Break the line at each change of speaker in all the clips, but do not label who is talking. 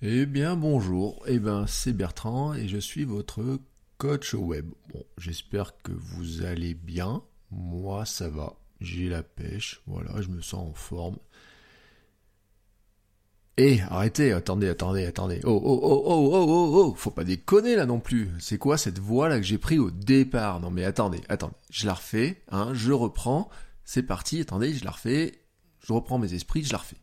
Eh bien bonjour, eh bien c'est Bertrand et je suis votre coach web. Bon, j'espère que vous allez bien. Moi ça va, j'ai la pêche, voilà, je me sens en forme. Eh, arrêtez, attendez, attendez, attendez. Oh, oh, oh, oh, oh, oh, oh, faut pas déconner là non plus. C'est quoi cette voix là que j'ai pris au départ? Non mais attendez, attendez, je la refais, hein, je reprends. C'est parti, attendez, je la refais. Je reprends mes esprits, je la refais.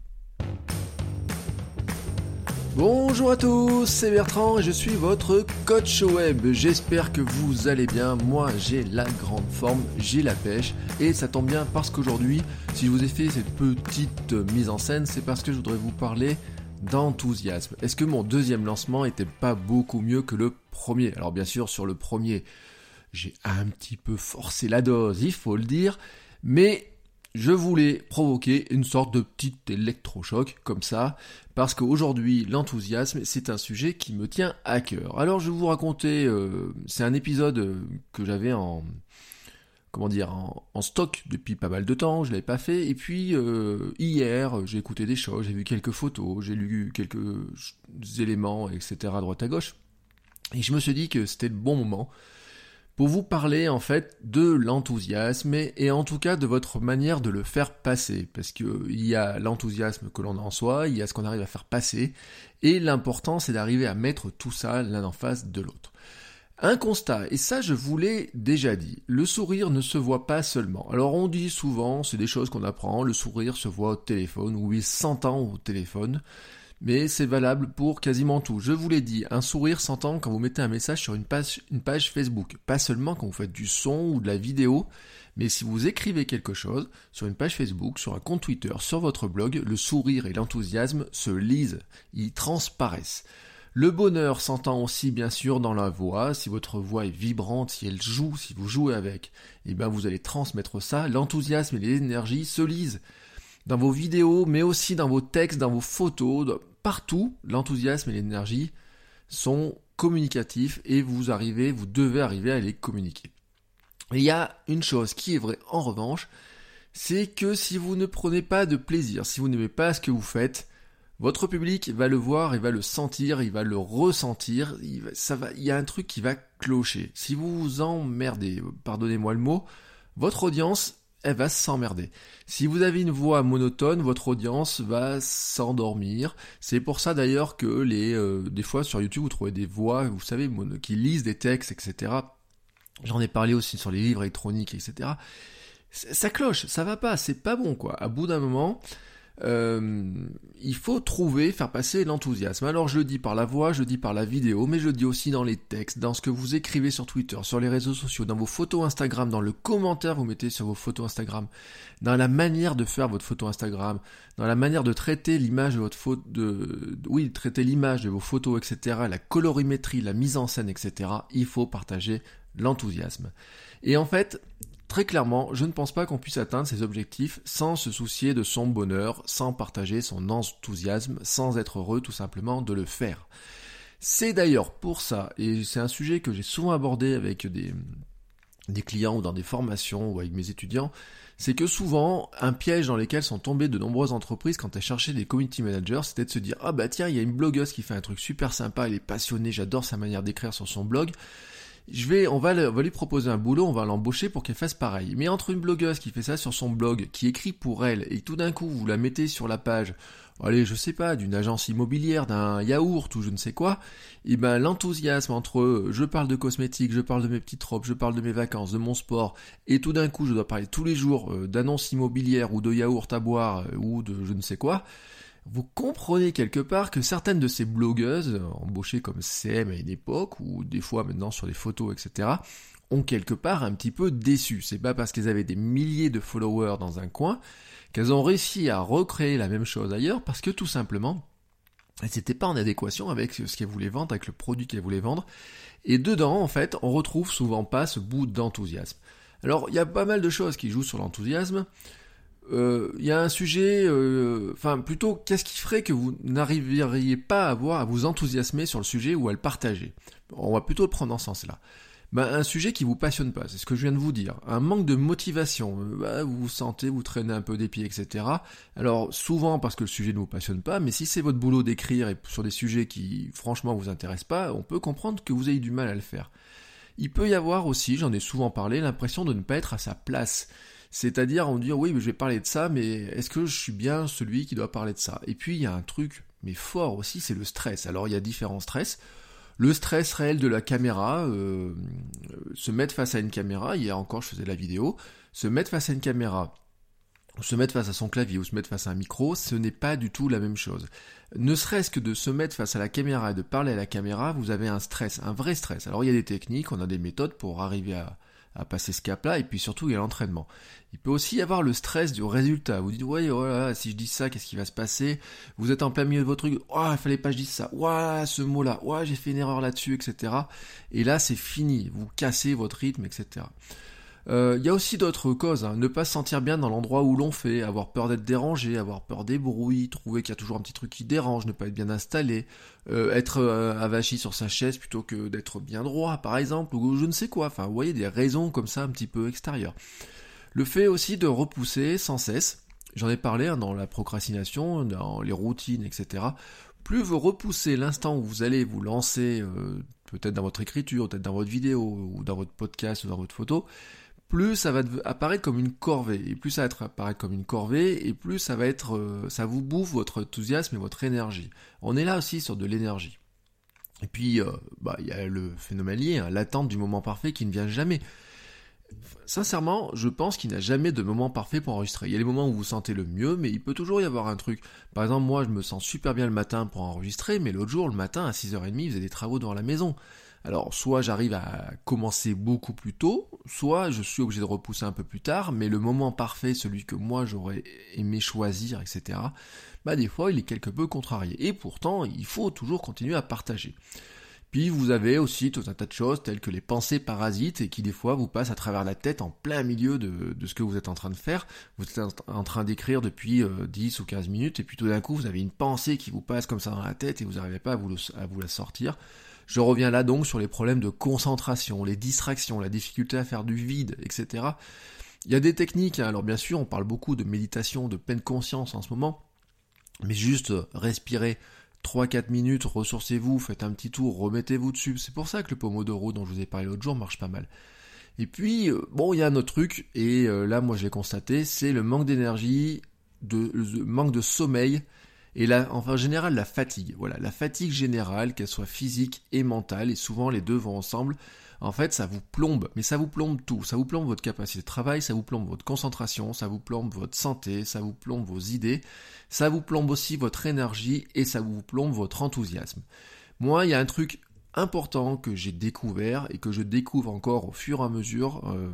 Bonjour à tous, c'est Bertrand et je suis votre coach web. J'espère que vous allez bien. Moi, j'ai la grande forme, j'ai la pêche et ça tombe bien parce qu'aujourd'hui, si je vous ai fait cette petite mise en scène, c'est parce que je voudrais vous parler d'enthousiasme. Est-ce que mon deuxième lancement était pas beaucoup mieux que le premier? Alors bien sûr, sur le premier, j'ai un petit peu forcé la dose, il faut le dire, mais je voulais provoquer une sorte de petit électrochoc comme ça, parce qu'aujourd'hui l'enthousiasme c'est un sujet qui me tient à cœur. Alors je vais vous raconter, euh, c'est un épisode euh, que j'avais en comment dire en, stock depuis pas mal de temps, je l'avais pas fait, et puis euh, hier j'ai écouté des choses, j'ai vu quelques photos, j'ai lu quelques éléments, etc. à droite à gauche, et je me suis dit que c'était le bon moment pour vous parler en fait de l'enthousiasme et, en tout cas de votre manière de le faire passer. Parce qu'il y a l'enthousiasme que l'on a en soi, il y a ce qu'on arrive à faire passer, et l'important c'est d'arriver à mettre tout ça l'un en face de l'autre. Un constat, et ça je vous l'ai déjà dit, le sourire ne se voit pas seulement. Alors on dit souvent, c'est des choses qu'on apprend, le sourire se voit au téléphone, ou il s'entend au téléphone, mais c'est valable pour quasiment tout. Je vous l'ai dit, un sourire s'entend quand vous mettez un message sur une page, Facebook, pas seulement quand vous faites du son ou de la vidéo, mais si vous écrivez quelque chose sur une page Facebook, sur un compte Twitter, sur votre blog, le sourire et l'enthousiasme se lisent, ils transparaissent. Le bonheur s'entend aussi bien sûr dans la voix, si votre voix est vibrante, si elle joue, si vous jouez avec, et eh bien vous allez transmettre ça, l'enthousiasme et l'énergie se lisent dans vos vidéos, mais aussi dans vos textes, dans vos photos, partout, l'enthousiasme et l'énergie sont communicatifs et vous arrivez, vous devez arriver à les communiquer. il y a une chose qui est vraie en revanche, c'est que si vous ne prenez pas de plaisir, si vous n'aimez pas ce que vous faites, votre public va le voir, il va le sentir, il va le ressentir, il, y a un truc qui va clocher. Si vous vous emmerdez, pardonnez-moi le mot, votre audience, elle va s'emmerder. Si vous avez une voix monotone, votre audience va s'endormir. C'est pour ça d'ailleurs que les, euh, des fois sur YouTube vous trouvez des voix, vous savez, qui lisent des textes, etc. J'en ai parlé aussi sur les livres électroniques, etc. Ça cloche, ça va pas, c'est pas bon quoi. À bout d'un moment, euh, il faut trouver, faire passer l'enthousiasme. Alors je le dis par la voix, je le dis par la vidéo, mais je le dis aussi dans les textes, dans ce que vous écrivez sur Twitter, sur les réseaux sociaux, dans vos photos Instagram, dans le commentaire que vous mettez sur vos photos Instagram, dans la manière de faire votre photo Instagram, dans la manière de traiter l'image de votre photo, de, oui, traiter l'image de vos photos, etc., la colorimétrie, la mise en scène, etc. Il faut partager l'enthousiasme. Et en fait, Très clairement, je ne pense pas qu'on puisse atteindre ses objectifs sans se soucier de son bonheur, sans partager son enthousiasme, sans être heureux tout simplement de le faire. C'est d'ailleurs pour ça, et c'est un sujet que j'ai souvent abordé avec des, clients ou dans des formations ou avec mes étudiants, c'est que souvent, un piège dans lequel sont tombées de nombreuses entreprises quand elles cherchaient des community managers, c'était de se dire, ah bah tiens, il y a une blogueuse qui fait un truc super sympa, elle est passionnée, j'adore sa manière d'écrire sur son blog, je vais, on va, lui proposer un boulot, on va l'embaucher pour qu'elle fasse pareil. Mais entre une blogueuse qui fait ça sur son blog, qui écrit pour elle, et tout d'un coup vous la mettez sur la page, allez, je sais pas, d'une agence immobilière, d'un yaourt ou je ne sais quoi, et eh ben l'enthousiasme entre je parle de cosmétiques, je parle de mes petites robes, je parle de mes vacances, de mon sport, et tout d'un coup je dois parler tous les jours euh, d'annonces immobilières ou de yaourt à boire euh, ou de je ne sais quoi, vous comprenez quelque part que certaines de ces blogueuses, embauchées comme CM à une époque, ou des fois maintenant sur des photos, etc., ont quelque part un petit peu déçu. C'est pas parce qu'elles avaient des milliers de followers dans un coin qu'elles ont réussi à recréer la même chose ailleurs, parce que tout simplement, Et c'était pas en adéquation avec ce qu'elle voulait vendre, avec le produit qu'elle voulait vendre. Et dedans, en fait, on retrouve souvent pas ce bout d'enthousiasme. Alors, il y a pas mal de choses qui jouent sur l'enthousiasme. Euh, il y a un sujet, euh, enfin plutôt, qu'est-ce qui ferait que vous n'arriveriez pas à à vous enthousiasmer sur le sujet ou à le partager? On va plutôt le prendre dans ce sens-là. Ben, un sujet qui vous passionne pas, c'est ce que je viens de vous dire. Un manque de motivation, euh, ben, vous vous sentez, vous traînez un peu des pieds, etc. Alors souvent parce que le sujet ne vous passionne pas, mais si c'est votre boulot d'écrire et sur des sujets qui franchement vous intéressent pas, on peut comprendre que vous ayez du mal à le faire. Il peut y avoir aussi, j'en ai souvent parlé, l'impression de ne pas être à sa place. C'est-à-dire, on dit, oui, mais je vais parler de ça, mais est-ce que je suis bien celui qui doit parler de ça? Et puis, il y a un truc, mais fort aussi, c'est le stress. Alors, il y a différents stress. Le stress réel de la caméra, euh, se mettre face à une caméra, hier encore je faisais la vidéo, se mettre face à une caméra, ou se mettre face à son clavier, ou se mettre face à un micro, ce n'est pas du tout la même chose. Ne serait-ce que de se mettre face à la caméra et de parler à la caméra, vous avez un stress, un vrai stress. Alors il y a des techniques, on a des méthodes pour arriver à, à passer ce cap-là, et puis surtout il y a l'entraînement. Il peut aussi y avoir le stress du résultat. Vous dites, ouais, voilà, si je dis ça, qu'est-ce qui va se passer? Vous êtes en plein milieu de votre truc, oh, il fallait pas que je dise ça, ouais, ce mot-là, ouais, j'ai fait une erreur là-dessus, etc. Et là, c'est fini, vous cassez votre rythme, etc. Euh, il y a aussi d'autres causes, hein. ne pas se sentir bien dans l'endroit où l'on fait, avoir peur d'être dérangé, avoir peur des bruits, trouver qu'il y a toujours un petit truc qui dérange, ne pas être bien installé, euh, être euh, avachi sur sa chaise plutôt que d'être bien droit, par exemple, ou je ne sais quoi. Enfin, vous voyez des raisons comme ça un petit peu extérieures. Le fait aussi de repousser sans cesse, j'en ai parlé hein, dans la procrastination, dans les routines, etc. Plus vous repoussez l'instant où vous allez vous lancer, peut-être dans votre écriture, peut-être dans votre vidéo, ou dans votre podcast, ou dans votre photo, plus ça va apparaître comme une corvée. Et plus ça va apparaître comme une corvée, et plus ça va être, euh, ça vous bouffe votre enthousiasme et votre énergie. On est là aussi sur de l'énergie. Et puis, euh, bah, il y a le phénomène lié, hein, l'attente du moment parfait qui ne vient jamais. Sincèrement, je pense qu'il n'y a jamais de moment parfait pour enregistrer. Il y a les moments où vous vous sentez le mieux, mais il peut toujours y avoir un truc. Par exemple, moi, je me sens super bien le matin pour enregistrer, mais l'autre jour, le matin, à 6h30, vous avez des travaux devant la maison. Alors, soit j'arrive à commencer beaucoup plus tôt, soit je suis obligé de repousser un peu plus tard, mais le moment parfait, celui que moi j'aurais aimé choisir, etc., bah des fois il est quelque peu contrarié. Et pourtant, il faut toujours continuer à partager. Puis vous avez aussi tout un tas de choses telles que les pensées parasites et qui des fois vous passent à travers la tête en plein milieu de, ce que vous êtes en train de faire. Vous êtes en train d'écrire depuis 10 euh, ou 15 minutes et puis tout d'un coup vous avez une pensée qui vous passe comme ça dans la tête et vous n'arrivez pas à vous, à vous la sortir. Je reviens là donc sur les problèmes de concentration, les distractions, la difficulté à faire du vide, etc. Il y a des techniques, hein. alors bien sûr on parle beaucoup de méditation, de pleine conscience en ce moment, mais juste respirer 3-4 minutes, ressourcez-vous, faites un petit tour, remettez-vous dessus. C'est pour ça que le Pomodoro dont je vous ai parlé l'autre jour marche pas mal. Et puis, euh, bon, il y a un autre truc, et euh, là moi je l'ai constaté, c'est le manque d'énergie, le manque de sommeil et là, enfin, en général, la fatigue. Voilà, la fatigue générale, qu'elle soit physique et mentale, et souvent les deux vont ensemble. En fait, ça vous plombe, mais ça vous plombe tout. Ça vous plombe votre capacité de travail, ça vous plombe votre concentration, ça vous plombe votre santé, ça vous plombe vos idées, ça vous plombe aussi votre énergie et ça vous plombe votre enthousiasme. Moi, il y a un truc important que j'ai découvert et que je découvre encore au fur et à mesure euh,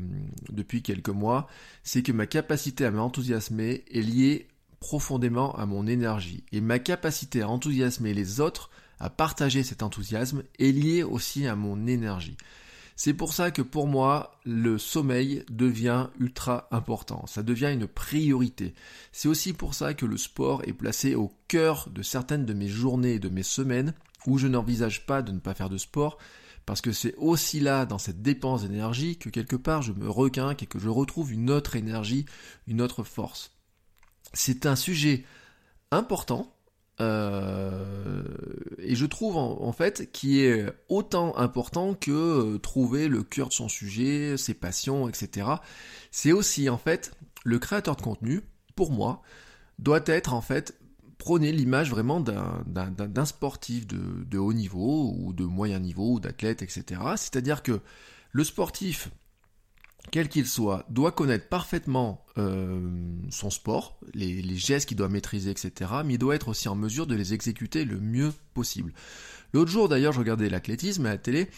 depuis quelques mois, c'est que ma capacité à m'enthousiasmer est liée profondément à mon énergie. Et ma capacité à enthousiasmer les autres, à partager cet enthousiasme, est liée aussi à mon énergie. C'est pour ça que pour moi, le sommeil devient ultra important. Ça devient une priorité. C'est aussi pour ça que le sport est placé au cœur de certaines de mes journées et de mes semaines où je n'envisage pas de ne pas faire de sport parce que c'est aussi là, dans cette dépense d'énergie, que quelque part je me requinque et que je retrouve une autre énergie, une autre force c'est un sujet important euh, et je trouve en, fait qui est autant important que euh, trouver le cœur de son sujet, ses passions, etc. C'est aussi en fait le créateur de contenu, pour moi, doit être en fait prôner l'image vraiment d'un sportif de, de, haut niveau ou de moyen niveau ou d'athlète, etc. C'est-à-dire que le sportif quel qu'il soit, doit connaître parfaitement euh, son sport, les, gestes qu'il doit maîtriser, etc. Mais il doit être aussi en mesure de les exécuter le mieux possible. L'autre jour d'ailleurs, je regardais l'athlétisme à la télé.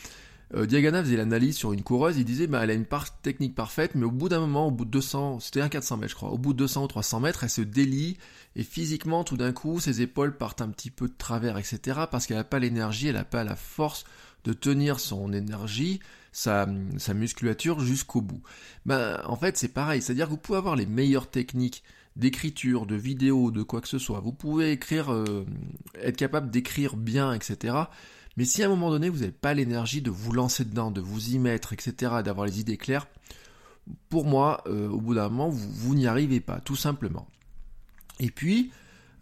Euh, Diagana faisait l'analyse sur une coureuse, il disait, bah, elle a une technique parfaite, mais au bout d'un moment, au bout de 200, c'était un 400 mètres, je crois, au bout de 200 ou 300 mètres, elle se délie, et physiquement, tout d'un coup, ses épaules partent un petit peu de travers, etc., parce qu'elle n'a pas l'énergie, elle n'a pas la force de tenir son énergie, sa, musculature jusqu'au bout. Ben, en fait, c'est pareil, c'est-à-dire que vous pouvez avoir les meilleures techniques d'écriture, de vidéo, de quoi que ce soit. Vous pouvez écrire, euh, être capable d'écrire bien, etc. Mais si à un moment donné vous n'avez pas l'énergie de vous lancer dedans, de vous y mettre, etc., d'avoir les idées claires, pour moi, euh, au bout d'un moment, vous n'y arrivez pas, tout simplement. Et puis,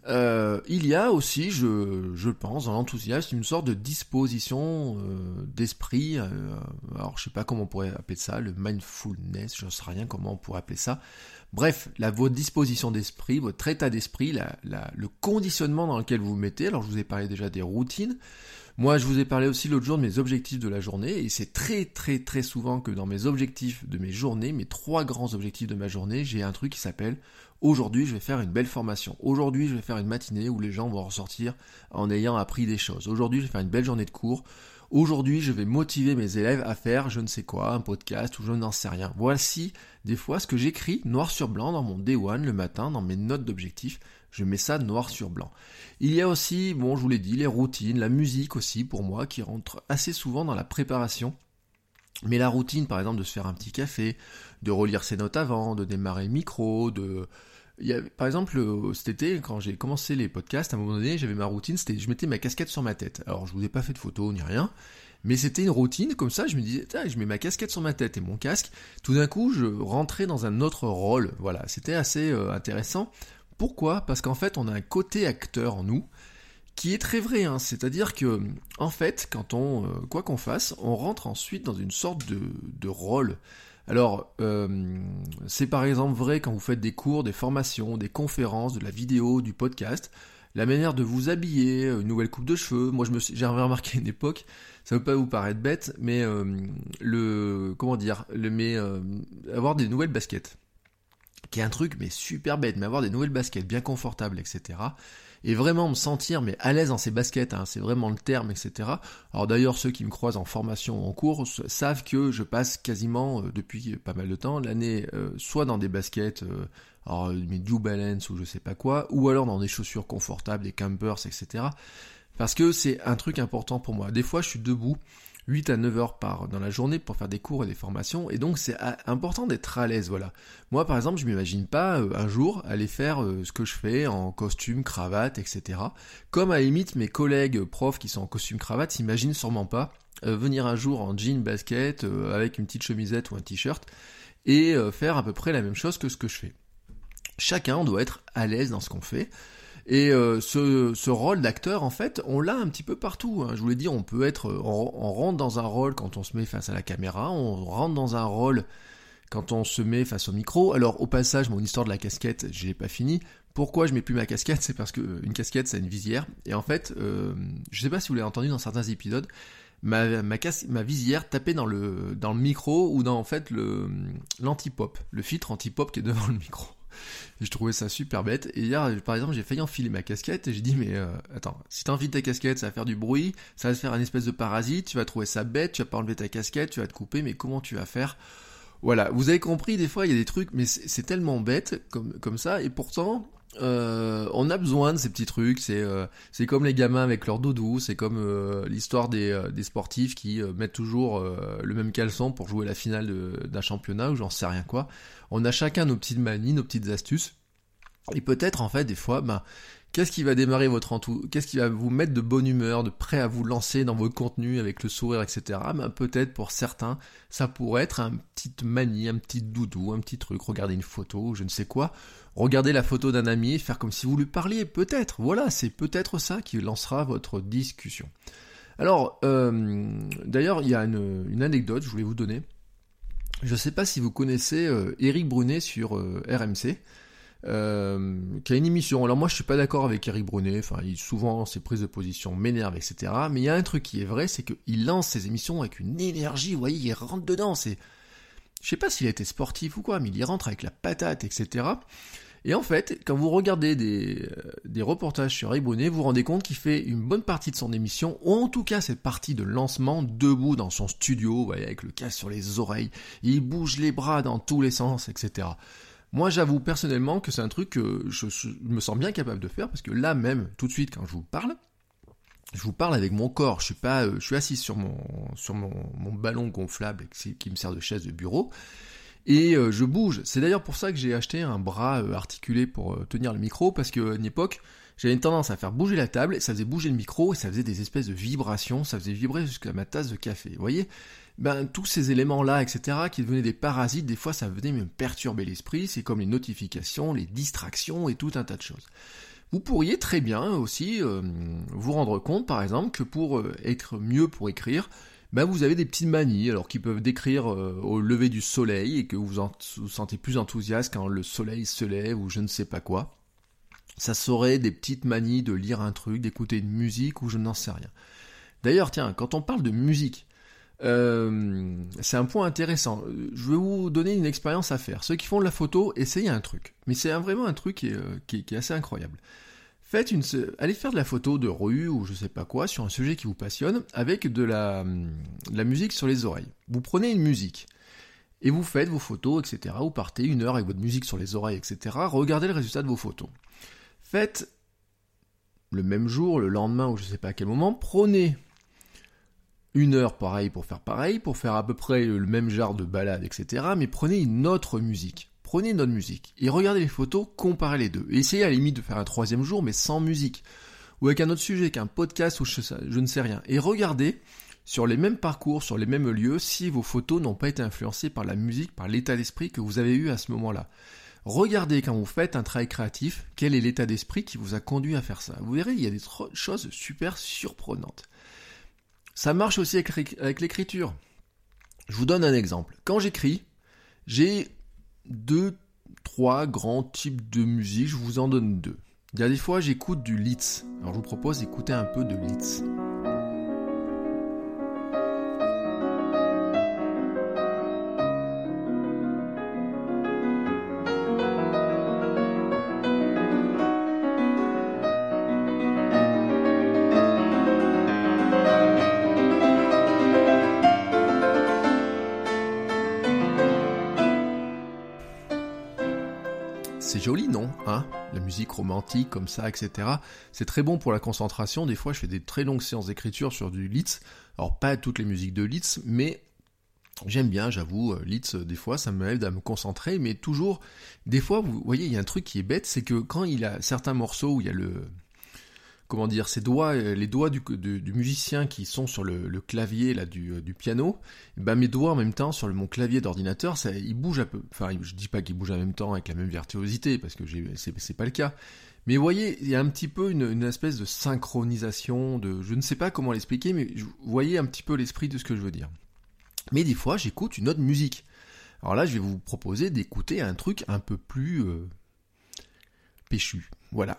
euh, il y a aussi, je, pense, dans l'enthousiasme, une sorte de disposition euh, d'esprit. Euh, alors, je sais pas comment on pourrait appeler ça, le mindfulness, je ne sais rien comment on pourrait appeler ça. Bref, votre disposition d'esprit, votre état d'esprit, le conditionnement dans lequel vous vous mettez. Alors, je vous ai parlé déjà des routines. Moi, je vous ai parlé aussi l'autre jour de mes objectifs de la journée, et c'est très très très souvent que dans mes objectifs de mes journées, mes trois grands objectifs de ma journée, j'ai un truc qui s'appelle Aujourd'hui, je vais faire une belle formation. Aujourd'hui, je vais faire une matinée où les gens vont ressortir en ayant appris des choses. Aujourd'hui, je vais faire une belle journée de cours. Aujourd'hui, je vais motiver mes élèves à faire je ne sais quoi, un podcast ou je n'en sais rien. Voici des fois ce que j'écris noir sur blanc dans mon Day One le matin, dans mes notes d'objectifs. Je mets ça noir sur blanc. Il y a aussi, bon, je vous l'ai dit, les routines, la musique aussi pour moi qui rentre assez souvent dans la préparation mais la routine, par exemple, de se faire un petit café, de relire ses notes avant, de démarrer le micro, de, par exemple, cet été, quand j'ai commencé les podcasts, à un moment donné, j'avais ma routine, c'était je mettais ma casquette sur ma tête. Alors, je vous ai pas fait de photos ni rien, mais c'était une routine comme ça. Je me disais, je mets ma casquette sur ma tête et mon casque. Tout d'un coup, je rentrais dans un autre rôle. Voilà, c'était assez euh, intéressant. Pourquoi? Parce qu'en fait, on a un côté acteur en nous qui est très vrai. Hein. C'est-à-dire que, en fait, quand on, euh, quoi qu'on fasse, on rentre ensuite dans une sorte de, de rôle. Alors, euh, c'est par exemple vrai quand vous faites des cours, des formations, des conférences, de la vidéo, du podcast, la manière de vous habiller, une nouvelle coupe de cheveux. Moi, je me j'ai remarqué une époque, ça peut pas vous paraître bête, mais euh, le, comment dire, le, mais euh, avoir des nouvelles baskets, qui est un truc mais super bête, mais avoir des nouvelles baskets bien confortables, etc et vraiment me sentir mais à l'aise dans ces baskets, hein, c'est vraiment le terme, etc. Alors d'ailleurs ceux qui me croisent en formation en cours savent que je passe quasiment euh, depuis pas mal de temps l'année euh, soit dans des baskets euh, alors mes New Balance ou je sais pas quoi, ou alors dans des chaussures confortables, des campers, etc. Parce que c'est un truc important pour moi. Des fois je suis debout 8 à 9 heures par dans la journée pour faire des cours et des formations et donc c'est important d'être à l'aise voilà. Moi par exemple je m'imagine pas euh, un jour aller faire euh, ce que je fais en costume, cravate, etc. Comme à la limite mes collègues profs qui sont en costume cravate s'imaginent sûrement pas euh, venir un jour en jean basket avec une petite chemisette ou un t-shirt et faire à peu près la même chose que ce que je fais. Chacun doit être à l'aise dans ce qu'on fait. Et euh, ce, ce, rôle d'acteur, en fait, on l'a un petit peu partout. Hein. Je vous l'ai dit, on peut être, on, rentre dans un rôle quand on se met face à la caméra, on rentre dans un rôle quand on se met face au micro. Alors, au passage, mon histoire de la casquette, j'ai pas fini. Pourquoi je mets plus ma casquette? C'est parce que euh, une casquette, c'est une visière. Et en fait, euh, je sais pas si vous l'avez entendu dans certains épisodes, ma, ma, ma visière tapait dans le, dans le micro ou dans en fait le l'anti-pop, le filtre anti-pop qui est devant le micro je trouvais ça super bête. Et hier, par exemple, j'ai failli enfiler ma casquette et j'ai dit, mais euh, attends, si t'enfiles ta casquette, ça va faire du bruit, ça va se faire une espèce de parasite, tu vas trouver ça bête, tu vas pas enlever ta casquette, tu vas te couper, mais comment tu vas faire? Voilà, vous avez compris, des fois, il y a des trucs, mais c'est tellement bête comme ça, et pourtant, euh, on a besoin de ces petits trucs. C'est euh, c'est comme les gamins avec leur doudou. C'est comme euh, l'histoire des, euh, des sportifs qui mettent toujours le même caleçon pour jouer la finale d'un championnat ou j'en sais rien quoi. On a chacun nos petites manies, nos petites astuces. Et peut-être en fait des fois, ben Qu'est-ce qui va démarrer votre entourage Qu'est-ce qui va vous mettre de bonne humeur, de prêt à vous lancer dans vos contenus avec le sourire, etc. Ben, peut-être pour certains, ça pourrait être un petit manie, un petit doudou, un petit truc, regarder une photo, je ne sais quoi. Regarder la photo d'un ami faire comme si vous lui parliez, peut-être. Voilà, c'est peut-être ça qui lancera votre discussion. Alors, euh, d'ailleurs, il y a une, anecdote, je voulais vous donner. Je ne sais pas si vous connaissez euh, Eric Brunet sur euh, RMC. Euh, qui a une émission. Alors moi je suis pas d'accord avec Eric Brunet, enfin il, souvent ses prises de position m'énervent, etc. Mais il y a un truc qui est vrai, c'est qu'il lance ses émissions avec une énergie, vous voyez, il rentre dedans, c'est... Je sais pas s'il a été sportif ou quoi, mais il y rentre avec la patate, etc. Et en fait, quand vous regardez des, euh, des reportages sur Eric Brunet, vous vous rendez compte qu'il fait une bonne partie de son émission, ou en tout cas cette partie de lancement, debout dans son studio, vous voyez, avec le casque sur les oreilles, il bouge les bras dans tous les sens, etc. Moi, j'avoue personnellement que c'est un truc que je, me sens bien capable de faire, parce que là même, tout de suite, quand je vous parle, je vous parle avec mon corps, je suis pas, euh, je suis assis sur mon, sur mon, ballon gonflable qui me sert de chaise de bureau, et euh, je bouge. C'est d'ailleurs pour ça que j'ai acheté un bras euh, articulé pour tenir le micro, parce qu'à une époque, j'avais une tendance à faire bouger la table, et ça faisait bouger le micro, et ça faisait des espèces de vibrations, ça faisait vibrer jusqu'à ma tasse de café. Vous voyez? Ben, tous ces éléments-là, etc., qui devenaient des parasites, des fois ça venait me perturber l'esprit, c'est comme les notifications, les distractions et tout un tas de choses. Vous pourriez très bien aussi euh, vous rendre compte, par exemple, que pour euh, être mieux pour écrire, ben vous avez des petites manies, alors qui peuvent décrire euh, au lever du soleil et que vous vous sentez plus enthousiaste quand le soleil se lève ou je ne sais pas quoi. Ça serait des petites manies de lire un truc, d'écouter une musique ou je n'en sais rien. D'ailleurs, tiens, quand on parle de musique, euh, c'est un point intéressant. Je vais vous donner une expérience à faire. Ceux qui font de la photo, essayez un truc. Mais c'est vraiment un truc qui est, euh, qui est- assez incroyable. Faites une, allez faire de la photo de rue ou je sais pas quoi sur un sujet qui vous passionne avec de la, musique sur les oreilles. Vous prenez une musique et vous faites vos photos, etc. Vous partez une heure avec votre musique sur les oreilles, etc. Regardez le résultat de vos photos. Faites le même jour, le lendemain ou je sais pas à quel moment, prenez une heure pareil pour faire pareil, pour faire à peu près le même genre de balade, etc. Mais prenez une autre musique. Prenez une autre musique. Et regardez les photos, comparez les deux. Essayez à la limite de faire un troisième jour, mais sans musique. Ou avec un autre sujet, qu'un podcast ou je, ne sais rien. Et regardez sur les mêmes parcours, sur les mêmes lieux, si vos photos n'ont pas été influencées par la musique, par l'état d'esprit que vous avez eu à ce moment-là. Regardez quand vous faites un travail créatif, quel est l'état d'esprit qui vous a conduit à faire ça. Vous verrez, il y a des choses super surprenantes. Ça marche aussi avec l'éc- avec l'écriture. Je vous donne un exemple. Quand j'écris, j'ai deux, trois grands types de musique. Je vous en donne deux. Il y a des fois, j'écoute du Litz. Alors, je vous propose d'écouter un peu de Litz. Musique romantique comme ça, etc. C'est très bon pour la concentration. Des fois, je fais des très longues séances d'écriture sur du Litz. Alors, pas toutes les musiques de Litz, mais j'aime bien, j'avoue. euh, Litz, euh, des fois, ça m'aide à me concentrer. Mais toujours, des fois, vous voyez, il y a un truc qui est bête, c'est que quand il a certains morceaux où il y a le... Comment dire, doigts, euh, les doigts du, musicien qui sont sur le, clavier là du, euh, piano, bah mes doigts en même temps sur mon clavier d'ordinateur, ils bougent un peu. Enfin, je dis pas qu'ils bougent en même temps avec la même virtuosité, parce que c'est pas le cas. Mais vous voyez, il y a un petit peu une, espèce de synchronisation, de, je ne sais pas comment l'expliquer, mais vous voyez un petit peu l'esprit de ce que je veux dire. Mais des fois, j'écoute une autre musique. Alors là, je vais vous proposer d'écouter un truc un peu plus euh, péchu. Voilà,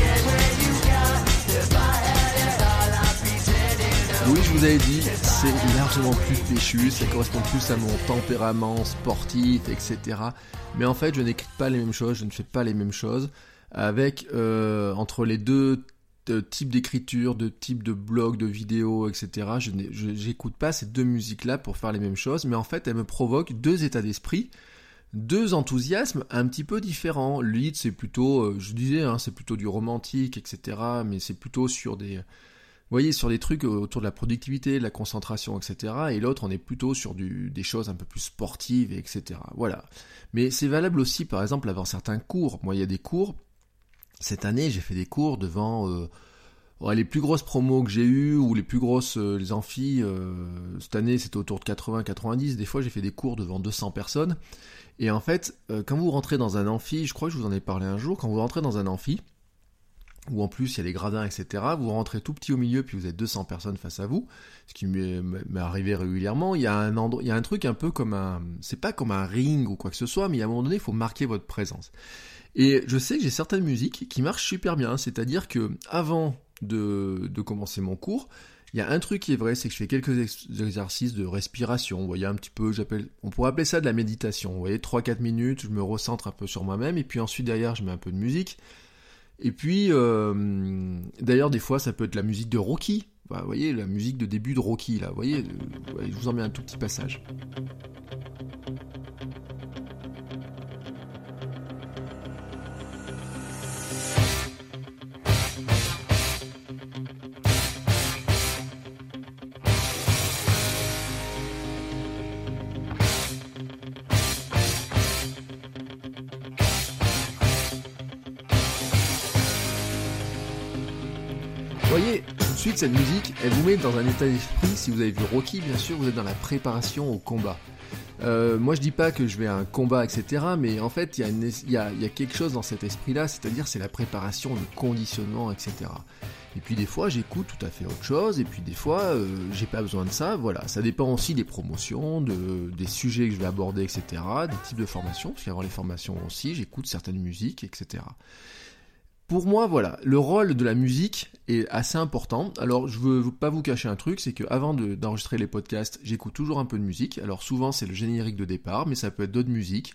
Oui, je vous avais dit, c'est largement plus péchu, ça correspond plus à mon tempérament sportif, etc. Mais en fait, je n'écris pas les mêmes choses, je ne fais pas les mêmes choses. Avec, euh, entre les deux euh, types d'écriture, de types de blogs, de vidéos, etc. Je j'écoute pas ces deux musiques-là pour faire les mêmes choses, mais en fait, elles me provoquent deux états d'esprit, deux enthousiasmes un petit peu différents. Le lead, c'est plutôt, euh, je disais, hein, c'est plutôt du romantique, etc. Mais c'est plutôt sur des, voyez, sur des trucs autour de la productivité, de la concentration, etc. Et l'autre, on est plutôt sur des choses un peu plus sportives, etc. Voilà. Mais c'est valable aussi, par exemple, avant certains cours. Moi, il y a des cours. Cette année, j'ai fait des cours devant euh, les plus grosses promos que j'ai eues ou les plus grosses euh, les amphis. euh, cette année, c'était autour de 80-90. Des fois, j'ai fait des cours devant 200 personnes. Et en fait, euh, quand vous rentrez dans un amphi, je crois que je vous en ai parlé un jour, quand vous rentrez dans un amphi, où en plus il y a des gradins, etc. Vous rentrez tout petit au milieu, puis vous êtes 200 personnes face à vous, ce qui m'est arrivé régulièrement. Il y a un endroit, il y a un truc un peu comme un, c'est pas comme un ring ou quoi que ce soit, mais à un moment donné, il faut marquer votre présence. Et je sais que j'ai certaines musiques qui marchent super bien, c'est-à-dire que avant de, commencer mon cours, il y a un truc qui est vrai, c'est que je fais quelques ex- exercices de respiration. Vous voyez un petit peu, j'appelle, on pourrait appeler ça de la méditation. Vous voyez, 3-4 minutes, je me recentre un peu sur moi-même, et puis ensuite derrière, je mets un peu de musique. Et puis, euh, d'ailleurs, des fois, ça peut être la musique de Rocky. Bah, vous voyez, la musique de début de Rocky, là. Vous voyez, euh, je vous en mets un tout petit passage. Suite, cette musique, elle vous met dans un état d'esprit. Si vous avez vu Rocky, bien sûr, vous êtes dans la préparation au combat. Euh, moi, je dis pas que je vais à un combat, etc. Mais en fait, il y, a quelque chose dans cet esprit-là, c'est-à-dire c'est la préparation, le conditionnement, etc. Et puis des fois, j'écoute tout à fait autre chose. Et puis des fois, euh, j'ai pas besoin de ça. Voilà, ça dépend aussi des promotions, de, des sujets que je vais aborder, etc. Des types de formations, parce qu'avant les formations aussi, j'écoute certaines musiques, etc. Pour moi, voilà, le rôle de la musique est assez important. Alors, je veux pas vous cacher un truc, c'est que avant de- d'enregistrer les podcasts, j'écoute toujours un peu de musique. Alors souvent, c'est le générique de départ, mais ça peut être d'autres musiques.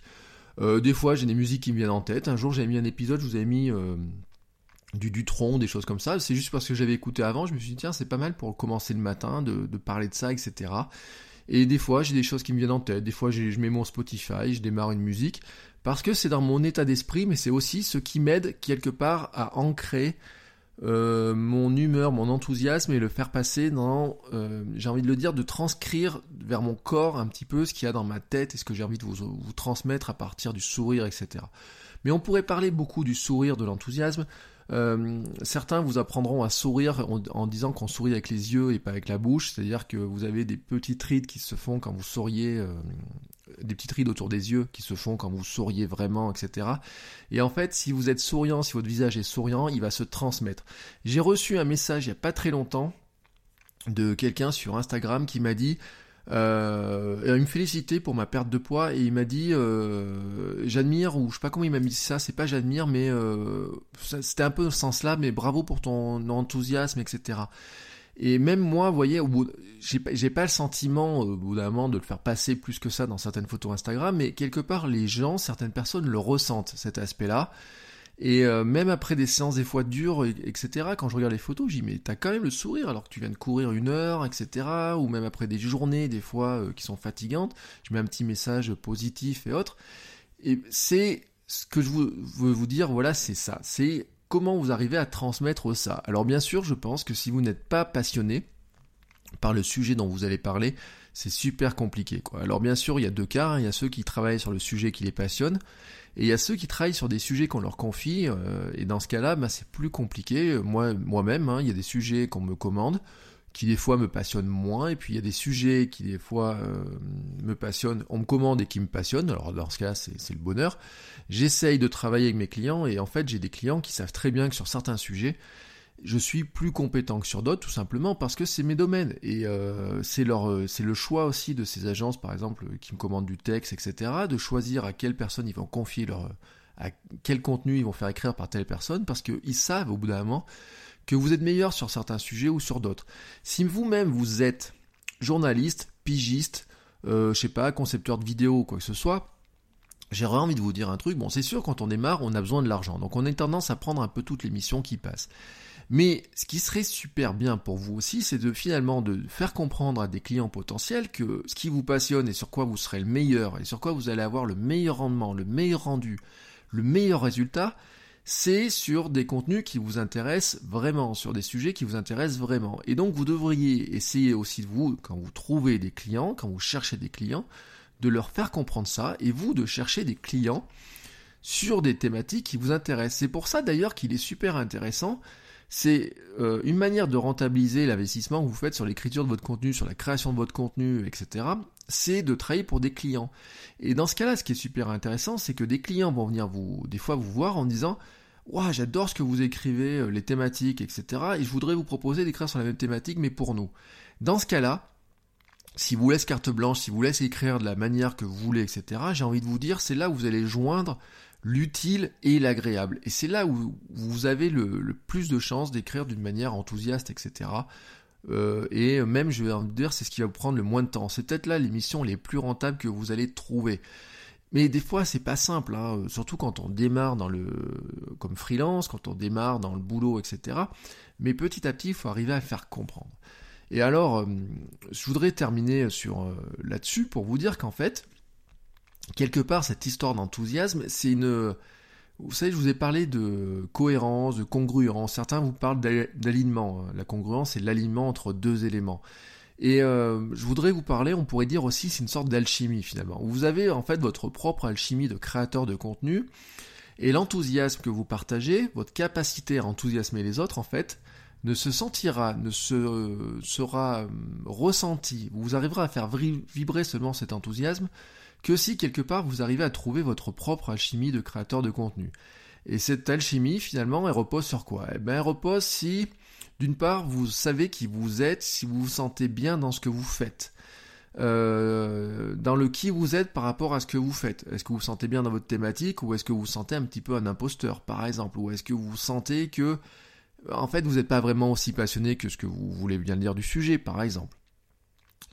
Euh, des fois, j'ai des musiques qui me viennent en tête. Un jour, j'avais mis un épisode, je vous avais mis euh, du Dutron, des choses comme ça. C'est juste parce que j'avais écouté avant, je me suis dit tiens, c'est pas mal pour commencer le matin de, parler de ça, etc. Et des fois, j'ai des choses qui me viennent en tête. Des fois, je mets mon Spotify, je démarre une musique parce que c'est dans mon état d'esprit, mais c'est aussi ce qui m'aide quelque part à ancrer euh, mon humeur, mon enthousiasme et le faire passer dans, euh, j'ai envie de le dire, de transcrire vers mon corps un petit peu ce qu'il y a dans ma tête et ce que j'ai envie de vous, transmettre à partir du sourire, etc. Mais on pourrait parler beaucoup du sourire, de l'enthousiasme. Euh, certains vous apprendront à sourire en, disant qu'on sourit avec les yeux et pas avec la bouche, c'est-à-dire que vous avez des petites rides qui se font quand vous souriez, des petites rides autour des yeux qui se font quand vous souriez vraiment, etc. Et en fait, si vous êtes souriant, si votre visage est souriant, il va se transmettre. J'ai reçu un message il y a pas très longtemps de quelqu'un sur Instagram qui m'a dit euh, il me félicitait pour ma perte de poids et il m'a dit euh, j'admire ou je sais pas comment il m'a mis ça c'est pas j'admire mais euh, c'était un peu dans ce sens là mais bravo pour ton enthousiasme etc et même moi vous voyez au bout j'ai pas, j'ai pas le sentiment euh, au bout d'un moment de le faire passer plus que ça dans certaines photos Instagram mais quelque part les gens certaines personnes le ressentent cet aspect là et euh, même après des séances des fois dures, et- etc., quand je regarde les photos, je dis mais t'as quand même le sourire alors que tu viens de courir une heure, etc. Ou même après des journées des fois euh, qui sont fatigantes, je mets un petit message positif et autres. Et c'est ce que je veux vous dire, voilà, c'est ça. C'est comment vous arrivez à transmettre ça. Alors bien sûr, je pense que si vous n'êtes pas passionné par le sujet dont vous allez parler, c'est super compliqué. Alors bien sûr, il y a deux cas. hein. Il y a ceux qui travaillent sur le sujet qui les passionne, et il y a ceux qui travaillent sur des sujets qu'on leur confie. euh, et dans ce cas-là, bah, c'est plus compliqué. Moi, moi-même, hein, il y a des sujets qu'on me commande qui des fois me passionnent moins, et puis il y a des sujets qui des fois euh, me passionnent, on me commande et qui me passionnent. Alors dans ce cas, c'est le bonheur. J'essaye de travailler avec mes clients, et en fait, j'ai des clients qui savent très bien que sur certains sujets, je suis plus compétent que sur d'autres, tout simplement parce que c'est mes domaines et euh, c'est leur, euh, c'est le choix aussi de ces agences, par exemple, qui me commandent du texte, etc., de choisir à quelle personne ils vont confier leur, à quel contenu ils vont faire écrire par telle personne, parce qu'ils savent au bout d'un moment que vous êtes meilleur sur certains sujets ou sur d'autres. Si vous-même vous êtes journaliste, pigiste, euh, je sais pas, concepteur de vidéo ou quoi que ce soit, J'aurais envie de vous dire un truc, bon c'est sûr quand on démarre on a besoin de l'argent, donc on a tendance à prendre un peu toutes les missions qui passent. Mais ce qui serait super bien pour vous aussi, c'est de finalement de faire comprendre à des clients potentiels que ce qui vous passionne et sur quoi vous serez le meilleur et sur quoi vous allez avoir le meilleur rendement, le meilleur rendu, le meilleur résultat, c'est sur des contenus qui vous intéressent vraiment, sur des sujets qui vous intéressent vraiment. Et donc vous devriez essayer aussi de vous, quand vous trouvez des clients, quand vous cherchez des clients, de leur faire comprendre ça et vous de chercher des clients sur des thématiques qui vous intéressent. C'est pour ça d'ailleurs qu'il est super intéressant. C'est euh, une manière de rentabiliser l'investissement que vous faites sur l'écriture de votre contenu, sur la création de votre contenu, etc. C'est de travailler pour des clients. Et dans ce cas-là, ce qui est super intéressant, c'est que des clients vont venir vous, des fois vous voir en disant Ouah, j'adore ce que vous écrivez, euh, les thématiques, etc. Et je voudrais vous proposer d'écrire sur la même thématique, mais pour nous. Dans ce cas-là, si vous laisse carte blanche, si vous laisse écrire de la manière que vous voulez, etc., j'ai envie de vous dire, c'est là où vous allez joindre l'utile et l'agréable. Et c'est là où vous avez le, plus de chances d'écrire d'une manière enthousiaste, etc. Euh, et même, je vais vous dire, c'est ce qui va vous prendre le moins de temps. C'est peut-être là l'émission les plus rentables que vous allez trouver. Mais des fois, c'est pas simple, hein, surtout quand on démarre dans le, comme freelance, quand on démarre dans le boulot, etc. Mais petit à petit, il faut arriver à faire comprendre. Et alors, euh, je voudrais terminer sur euh, là-dessus pour vous dire qu'en fait, quelque part, cette histoire d'enthousiasme, c'est une... Vous savez, je vous ai parlé de cohérence, de congruence. Certains vous parlent d'alignement. La congruence, c'est l'alignement entre deux éléments. Et euh, je voudrais vous parler, on pourrait dire aussi, c'est une sorte d'alchimie finalement. Vous avez en fait votre propre alchimie de créateur de contenu, et l'enthousiasme que vous partagez, votre capacité à enthousiasmer les autres, en fait, ne se sentira, ne se sera euh, ressenti, vous arriverez à faire vibrer seulement cet enthousiasme que si quelque part vous arrivez à trouver votre propre alchimie de créateur de contenu. Et cette alchimie, finalement, elle repose sur quoi? Eh bien, elle repose si, d'une part, vous savez qui vous êtes, si vous vous sentez bien dans ce que vous faites. Euh, dans le qui vous êtes par rapport à ce que vous faites. Est-ce que vous vous sentez bien dans votre thématique ou est-ce que vous vous sentez un petit peu un imposteur, par exemple? Ou est-ce que vous sentez que en fait, vous n'êtes pas vraiment aussi passionné que ce que vous voulez bien dire du sujet, par exemple?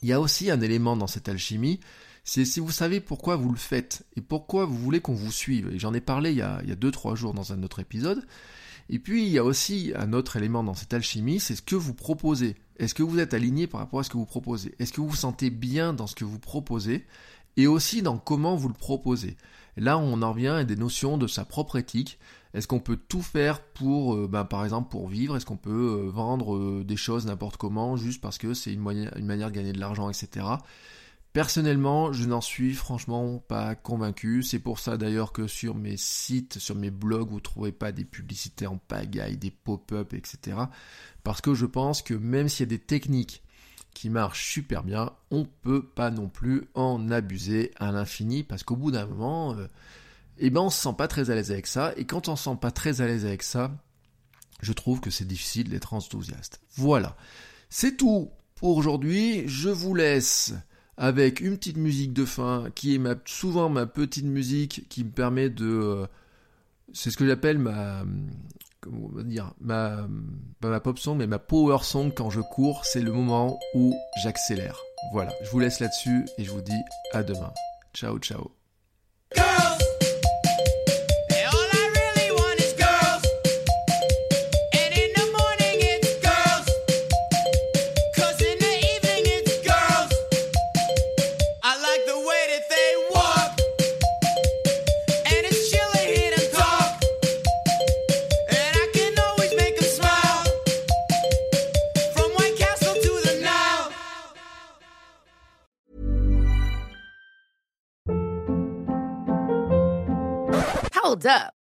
Il y a aussi un élément dans cette alchimie, c'est si vous savez pourquoi vous le faites et pourquoi vous voulez qu'on vous suive. Et j'en ai parlé il y a 2-3 jours dans un autre épisode. Et puis il y a aussi un autre élément dans cette alchimie, c'est ce que vous proposez. Est-ce que vous êtes aligné par rapport à ce que vous proposez? Est-ce que vous vous sentez bien dans ce que vous proposez? Et aussi dans comment vous le proposez. Là, on en revient à des notions de sa propre éthique. Est-ce qu'on peut tout faire pour, euh, ben, par exemple, pour vivre? Est-ce qu'on peut euh, vendre euh, des choses n'importe comment juste parce que c'est une, une, manière de gagner de l'argent, etc. Personnellement, je n'en suis franchement pas convaincu. C'est pour ça d'ailleurs que sur mes sites, sur mes blogs, vous ne trouvez pas des publicités en pagaille, des pop-up, etc. Parce que je pense que même s'il y a des techniques qui marchent super bien, on peut pas non plus en abuser à l'infini parce qu'au bout d'un moment, eh ben on se sent pas très à l'aise avec ça, et quand on se sent pas très à l'aise avec ça, je trouve que c'est difficile d'être enthousiaste. Voilà. C'est tout pour aujourd'hui. Je vous laisse avec une petite musique de fin qui est ma, souvent ma petite musique qui me permet de. Euh, c'est ce que j'appelle ma. Comment on va dire ma, Pas ma pop song, mais ma power song quand je cours. C'est le moment où j'accélère. Voilà. Je vous laisse là-dessus et je vous dis à demain. Ciao, ciao.